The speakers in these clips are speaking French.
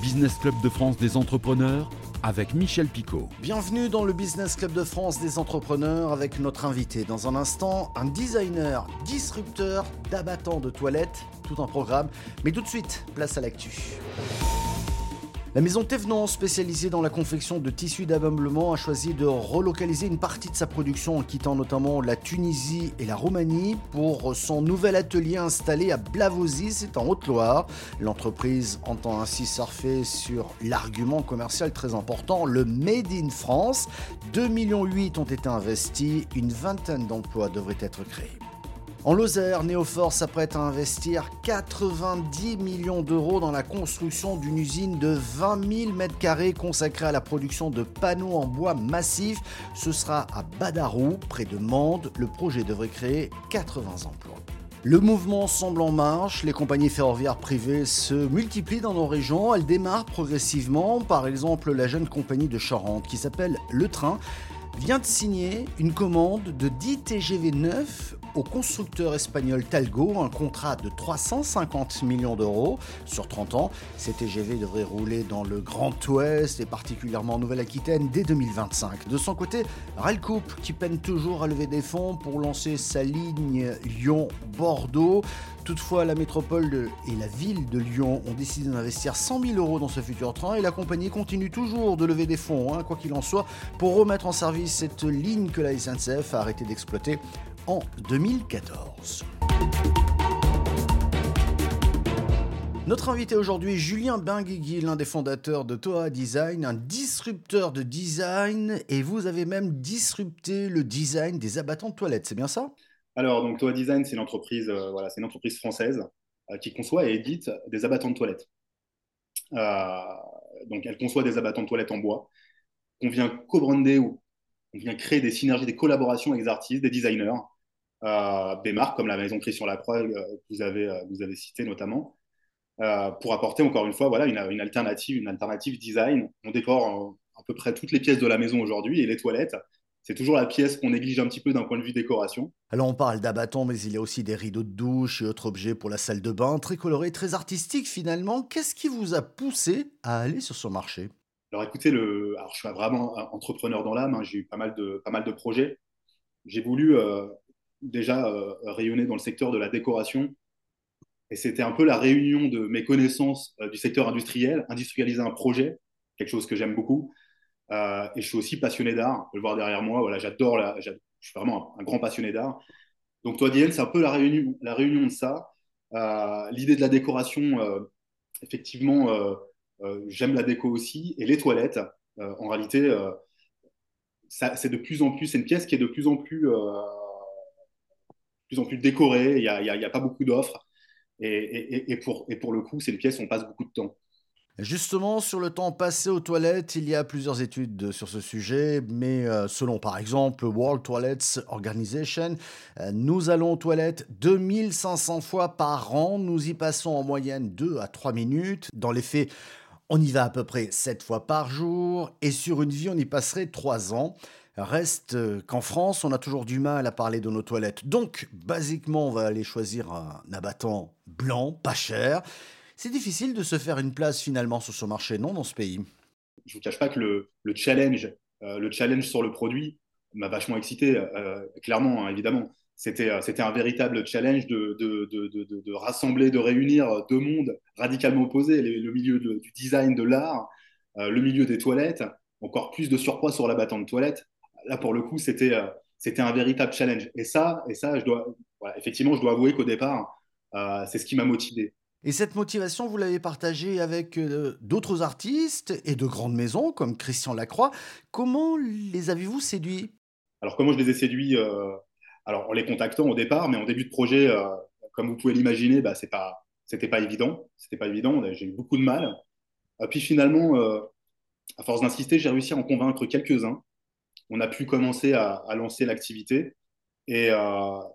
Business Club de France des entrepreneurs avec Michel Picot. Bienvenue dans le Business Club de France des entrepreneurs avec notre invité. Dans un instant, un designer, disrupteur d'abattants de toilettes, tout un programme. Mais tout de suite, place à l'actu. La maison Thévenon, spécialisée dans la confection de tissus d'ameublement, a choisi de relocaliser une partie de sa production en quittant notamment la Tunisie et la Roumanie pour son nouvel atelier installé à Blavozy, c'est en Haute-Loire. L'entreprise entend ainsi surfer sur l'argument commercial très important, le Made in France. 2,8 millions ont été investis, une vingtaine d'emplois devraient être créés. En Lozère, Neofor s'apprête à investir 90 millions d'euros dans la construction d'une usine de 20 000 m2 consacrée à la production de panneaux en bois massif. Ce sera à Badarou, près de Mende. Le projet devrait créer 80 emplois. Le mouvement semble en marche, les compagnies ferroviaires privées se multiplient dans nos régions, elles démarrent progressivement, par exemple la jeune compagnie de Charente qui s'appelle Le Train vient de signer une commande de 10 TGV 9 au constructeur espagnol Talgo, un contrat de 350 millions d'euros sur 30 ans. Ces TGV devraient rouler dans le Grand Ouest et particulièrement en Nouvelle-Aquitaine dès 2025. De son côté, Ralcoup, qui peine toujours à lever des fonds pour lancer sa ligne Lyon-Bordeaux. Toutefois, la métropole et la ville de Lyon ont décidé d'investir 100 000 euros dans ce futur train et la compagnie continue toujours de lever des fonds, hein, quoi qu'il en soit, pour remettre en service cette ligne que la SNCF a arrêté d'exploiter en 2014. Notre invité aujourd'hui, Julien Benguigui, l'un des fondateurs de Toa Design, un disrupteur de design, et vous avez même disrupté le design des abattants de toilettes, c'est bien ça? Alors, donc, Toa Design, c'est une entreprise, euh, voilà, c'est une entreprise française euh, qui conçoit et édite des abattants de toilettes. Euh, donc, elle conçoit des abattants de toilettes en bois qu'on vient co-brander ou on vient créer des synergies, des collaborations avec des artistes, des designers, des marques comme la maison Christian Lacroix que vous avez, vous avez cité notamment, pour apporter encore une fois voilà, une, alternative, une alternative design. On décore à peu près toutes les pièces de la maison aujourd'hui et les toilettes c'est toujours la pièce qu'on néglige un petit peu d'un point de vue décoration. Alors on parle d'abattant, mais il y a aussi des rideaux de douche et autres objets pour la salle de bain, très colorés, très artistiques finalement. Qu'est-ce qui vous a poussé à aller sur ce marché? Alors écoutez, le... Alors, je suis vraiment entrepreneur dans l'âme, hein. j'ai eu pas mal, de, pas mal de projets. J'ai voulu euh, déjà euh, rayonner dans le secteur de la décoration. Et c'était un peu la réunion de mes connaissances euh, du secteur industriel, industrialiser un projet, quelque chose que j'aime beaucoup, et je suis aussi passionné d'art. On peut le voir derrière moi. Voilà, j'adore. Je suis vraiment un, grand passionné d'art. Donc, toi, Diane, c'est un peu la réunion, la réunion de ça. L'idée de la décoration, effectivement, j'aime la déco aussi. Et les toilettes, en réalité, c'est de plus en plus. Une pièce qui est de plus en plus, plus en plus décorée. Il n'y a, pas beaucoup d'offres. Et, pour, le coup, c'est une pièce où on passe beaucoup de temps. Justement, sur le temps passé aux toilettes, il y a plusieurs études sur ce sujet, mais euh, selon par exemple World Toilets Organization, euh, nous allons aux toilettes 2500 fois par an, nous y passons en moyenne 2 à 3 minutes. Dans les faits, on y va à peu près 7 fois par jour, et sur une vie, on y passerait 3 ans. Reste euh, qu'en France, on a toujours du mal à parler de nos toilettes. Donc, basiquement, on va aller choisir un abattant blanc, pas cher. C'est difficile de se faire une place finalement sur ce marché, non, dans ce pays? Je ne vous cache pas que le, challenge, euh, le challenge sur le produit m'a vachement excité, euh, clairement, hein, évidemment. C'était, euh, c'était un véritable challenge de, de, rassembler, de réunir deux mondes radicalement opposés, le milieu du design, de l'art, le milieu des toilettes, encore plus de surpoids sur la battante de toilette. Là, pour le coup, c'était, c'était un véritable challenge. Et ça, et ça je dois, effectivement, je dois avouer qu'au départ, c'est ce qui m'a motivé. Et cette motivation, vous l'avez partagée avec euh, d'autres artistes et de grandes maisons comme Christian Lacroix. Comment les avez-vous séduits? Alors, comment je les ai séduits euh, Alors, en les contactant au départ, mais en début de projet, euh, comme vous pouvez l'imaginer, bah, c'est pas, c'était pas évident. C'était pas évident. J'ai eu beaucoup de mal. puis finalement, à force d'insister, j'ai réussi à en convaincre quelques-uns. On a pu commencer à, lancer l'activité. Et,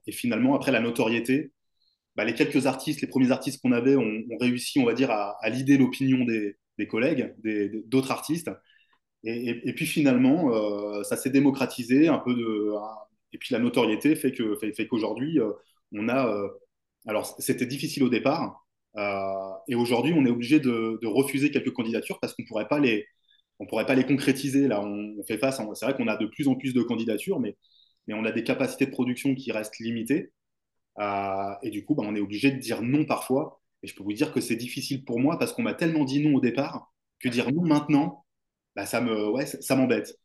et, finalement, après la notoriété, bah, les quelques artistes, les premiers artistes qu'on avait ont, réussi, on va dire, à, à lider l'opinion des, collègues, d'autres artistes. Et, puis finalement, euh, ça s'est démocratisé un peu de. Et puis la notoriété fait que fait, qu'aujourd'hui, euh, on a. Euh, alors c'était difficile au départ et aujourd'hui, on est obligé de, refuser quelques candidatures parce qu'on pourrait pas les, on pourrait pas les concrétiser. Là, on, fait face. C'est vrai qu'on a de plus en plus de candidatures, mais, mais on a des capacités de production qui restent limitées. et du coup, bah, on est obligé de dire non parfois. Et je peux vous dire que c'est difficile pour moi parce qu'on m'a tellement dit non au départ que dire non maintenant, bah, ça me, ouais, ça m'embête.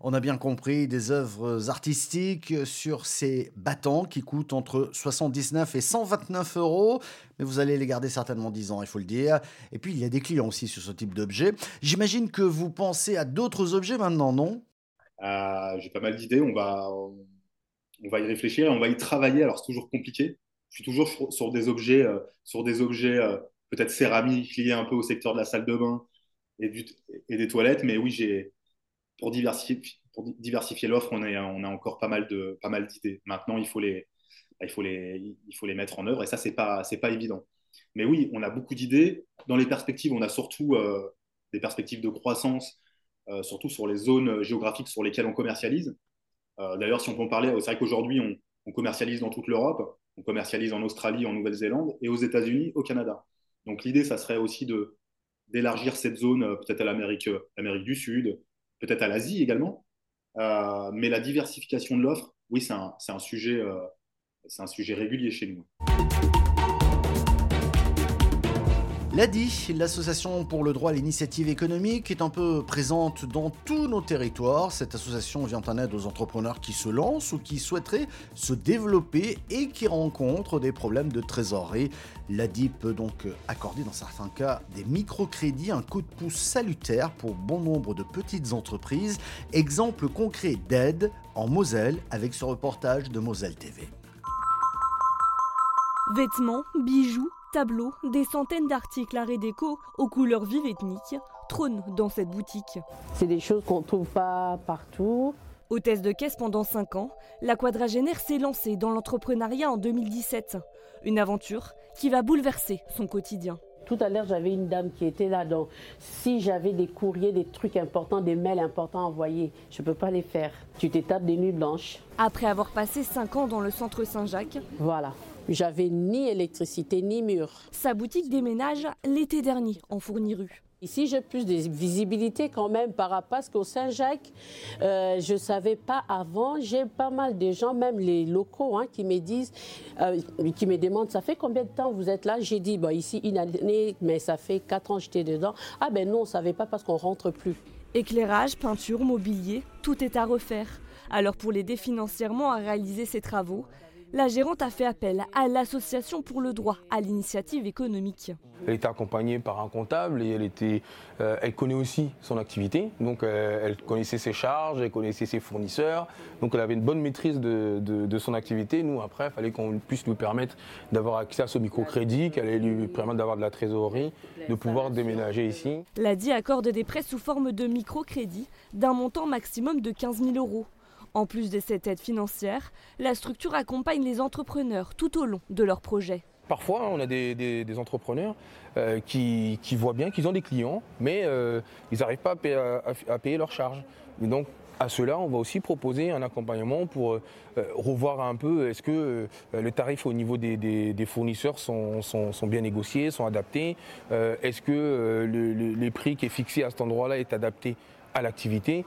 On a bien compris des œuvres artistiques sur ces battants qui coûtent entre 79 et 129 euros, mais vous allez les garder certainement 10 ans, il faut le dire. Et puis il y a des clients aussi sur ce type d'objet. J'imagine que vous pensez à d'autres objets maintenant, non? Euh, J'ai pas mal d'idées, on va, on va y réfléchir on va y travailler. Alors c'est toujours compliqué. Je suis toujours sur des objets, euh, sur des objets euh, peut-être céramiques liés un peu au secteur de la salle de bain et des toilettes, mais oui, j'ai pour diversifier, l'offre, on, a encore pas mal d'idées. Maintenant, il faut les mettre en œuvre et ça c'est pas pas évident. Mais oui, on a beaucoup d'idées. Dans les perspectives, on a surtout euh, des perspectives de croissance, euh, surtout sur les zones géographiques sur lesquelles on commercialise. Euh, d'ailleurs, si on peut en parler, c'est vrai qu'aujourd'hui, on, commercialise dans toute l'Europe, on commercialise en Australie, en Nouvelle-Zélande et aux États-Unis, au Canada. Donc l'idée, ça serait aussi d'élargir cette zone peut-être à l'Amérique du Sud, peut-être à l'Asie également. Euh, mais la diversification de l'offre, oui, c'est un, euh, c'est un sujet régulier chez nous. L'ADI, l'association pour le droit à l'initiative économique, est un peu présente dans tous nos territoires. Cette association vient en aide aux entrepreneurs qui se lancent ou qui souhaiteraient se développer et qui rencontrent des problèmes de trésorerie. L'ADI peut donc accorder dans certains cas des microcrédits, un coup de pouce salutaire pour bon nombre de petites entreprises. Exemple concret d'aide en Moselle avec ce reportage de Moselle TV. Vêtements, bijoux, tableaux, des centaines d'articles à déco aux couleurs vives ethniques trônent dans cette boutique. C'est des choses qu'on ne trouve pas partout. Hôtesse de caisse pendant 5 ans, la quadragénaire s'est lancée dans l'entrepreneuriat en 2017. Une aventure qui va bouleverser son quotidien. Tout à l'heure, j'avais une dame qui était là. Donc, si j'avais des courriers, des trucs importants, des mails importants à envoyer, je ne peux pas les faire. Tu t'étapes des nuits blanches. Après avoir passé 5 ans dans le centre Saint-Jacques, voilà. J'avais ni électricité ni mur. Sa boutique déménage l'été dernier en Fourniru. Ici, j'ai plus de visibilité quand même par rapport à ce qu'au Saint-Jacques, euh, je ne savais pas avant. J'ai pas mal de gens, même les locaux, hein, qui me disent, euh, qui me demandent, ça fait combien de temps vous êtes là? J'ai dit, bon, ici une année, mais ça fait quatre ans que j'étais dedans. Ah ben non, on ne savait pas parce qu'on rentre plus. Éclairage, peinture, mobilier, tout est à refaire. Alors pour l'aider financièrement à réaliser ces travaux, la gérante a fait appel à l'Association pour le droit à l'initiative économique. Elle était accompagnée par un comptable et elle, était, euh, elle connaît aussi son activité. Donc euh, elle connaissait ses charges, elle connaissait ses fournisseurs. Donc elle avait une bonne maîtrise de, son activité. Nous, après, il fallait qu'on puisse lui permettre d'avoir accès à ce microcrédit, qu'elle allait lui permettre d'avoir de la trésorerie, de pouvoir déménager ici. L'ADI accorde des prêts sous forme de microcrédit d'un montant maximum de 15 000 euros. En plus de cette aide financière, la structure accompagne les entrepreneurs tout au long de leur projet. Parfois, on a des, entrepreneurs euh, qui, voient bien qu'ils ont des clients, mais euh, ils n'arrivent pas à payer, leurs charges. donc, à cela, on va aussi proposer un accompagnement pour euh, revoir un peu est-ce que les tarifs au niveau des, fournisseurs sont, bien négociés, sont adaptés, est-ce que le, prix qui est fixé à cet endroit-là est adapté à l'activité?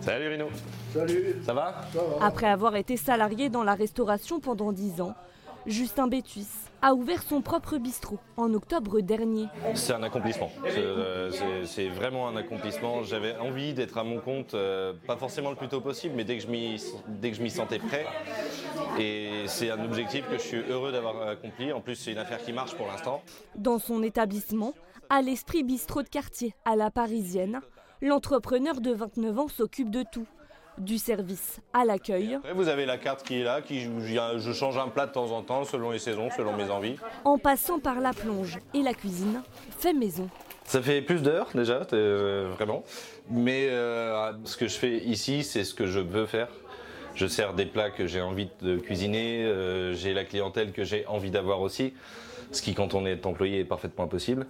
Salut Rino. Salut. Ça va, Après avoir été salarié dans la restauration pendant 10 ans, Justin Bétuis a ouvert son propre bistrot en octobre dernier. C'est un accomplissement. Euh, c'est vraiment un accomplissement. J'avais envie d'être à mon compte, euh, pas forcément le plus tôt possible, mais dès que je m'y sentais prêt. Et c'est un objectif que je suis heureux d'avoir accompli. En plus, c'est une affaire qui marche pour l'instant. Dans son établissement, à l'esprit bistrot de quartier à la parisienne, l'entrepreneur de 29 ans s'occupe de tout. Du service à l'accueil. Vous avez la carte qui est là, qui je change un plat de temps en temps selon les saisons, selon mes envies. En passant par la plonge et la cuisine, fait maison. Ça fait plus d'heures déjà, euh, vraiment. Mais euh, ce que je fais ici, c'est ce que je veux faire. Je sers des plats que j'ai envie de cuisiner, euh, j'ai la clientèle que j'ai envie d'avoir aussi, ce qui quand on est employé est parfaitement impossible.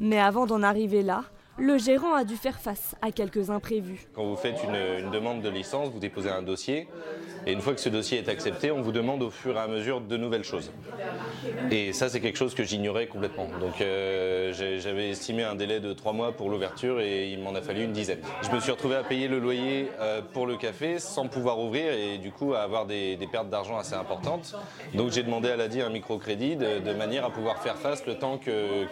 Mais avant d'en arriver là, le gérant a dû faire face à quelques imprévus. Quand vous faites une, demande de licence, vous déposez un dossier, et une fois que ce dossier est accepté, on vous demande au fur et à mesure de nouvelles choses. Et ça, c'est quelque chose que j'ignorais complètement. Donc euh, j'avais estimé un délai de trois mois pour l'ouverture, et il m'en a fallu une dizaine. Je me suis retrouvé à payer le loyer euh, pour le café sans pouvoir ouvrir, et du coup à avoir des, pertes d'argent assez importantes. Donc j'ai demandé à l'ADI un microcrédit de, manière à pouvoir faire face le temps que,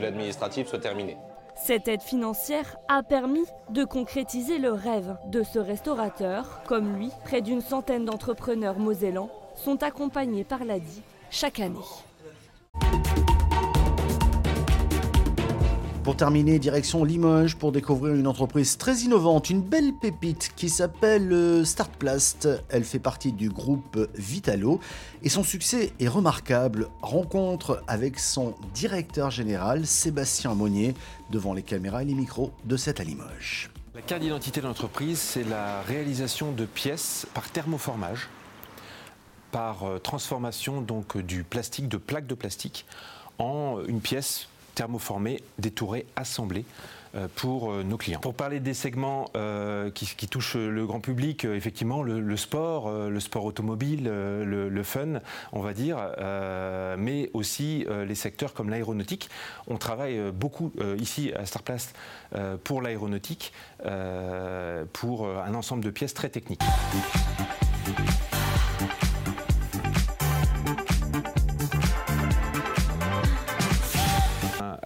l'administratif la, soit terminé. Cette aide financière a permis de concrétiser le rêve de ce restaurateur. Comme lui, près d'une centaine d'entrepreneurs mosellans sont accompagnés par l'ADI chaque année. Pour terminer, direction Limoges pour découvrir une entreprise très innovante, une belle pépite qui s'appelle Startplast. Elle fait partie du groupe Vitalo et son succès est remarquable. Rencontre avec son directeur général Sébastien Monnier devant les caméras et les micros de cette à Limoges. La carte d'identité de l'entreprise, c'est la réalisation de pièces par thermoformage, par transformation donc du plastique, de plaques de plastique, en une pièce thermoformés, détourés, assemblés pour nos clients. Pour parler des segments euh, qui, touchent le grand public, euh, effectivement, le, sport, euh, le sport automobile, le, le, fun, on va dire, mais aussi les secteurs comme l'aéronautique. On travaille beaucoup ici à Starplast pour l'aéronautique, pour un ensemble de pièces très techniques.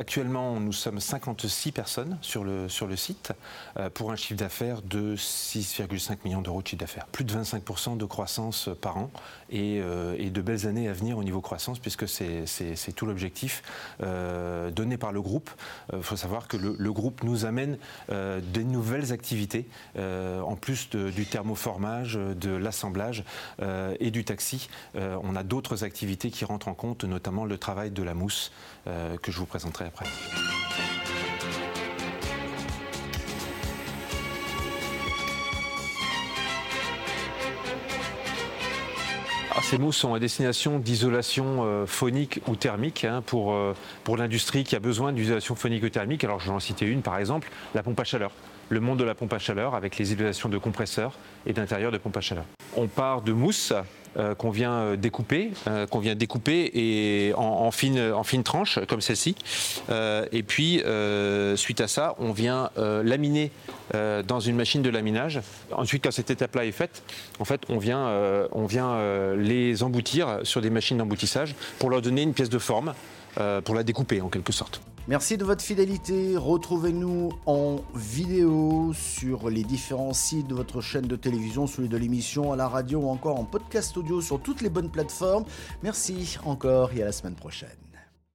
Actuellement, nous sommes 56 personnes sur le, sur le site euh, pour un chiffre d'affaires de 6,5 millions d'euros de chiffre d'affaires. Plus de 25% de croissance par an et, euh, et, de belles années à venir au niveau croissance puisque c'est tout l'objectif euh, donné par le groupe. Il faut savoir que le, groupe nous amène des nouvelles activités en plus du thermoformage, de l'assemblage et du taxi. on a d'autres activités qui rentrent en compte, notamment le travail de la mousse que je vous présenterai Alors, ces mousses sont à destination d'isolation euh, phonique ou thermique hein, pour, euh, pour l'industrie qui a besoin d'isolation phonique ou thermique. Alors je vais en citer une par exemple, la pompe à chaleur. Le monde de la pompe à chaleur avec les isolations de compresseurs et d'intérieur de pompe à chaleur. On part de mousse euh, qu'on vient découper, euh, qu'on vient découper et en, en fines en fine tranches comme celle-ci. Euh, et puis suite à ça, on vient laminer dans une machine de laminage. Ensuite, quand cette étape-là est faite, en fait, on vient, on vient les emboutir sur des machines d'emboutissage pour leur donner une pièce de forme, pour la découper en quelque sorte. Merci de votre fidélité. Retrouvez-nous en vidéo sur les différents sites de votre chaîne de télévision, celui de l'émission, à la radio ou encore en podcast audio sur toutes les bonnes plateformes. Merci encore et à la semaine prochaine.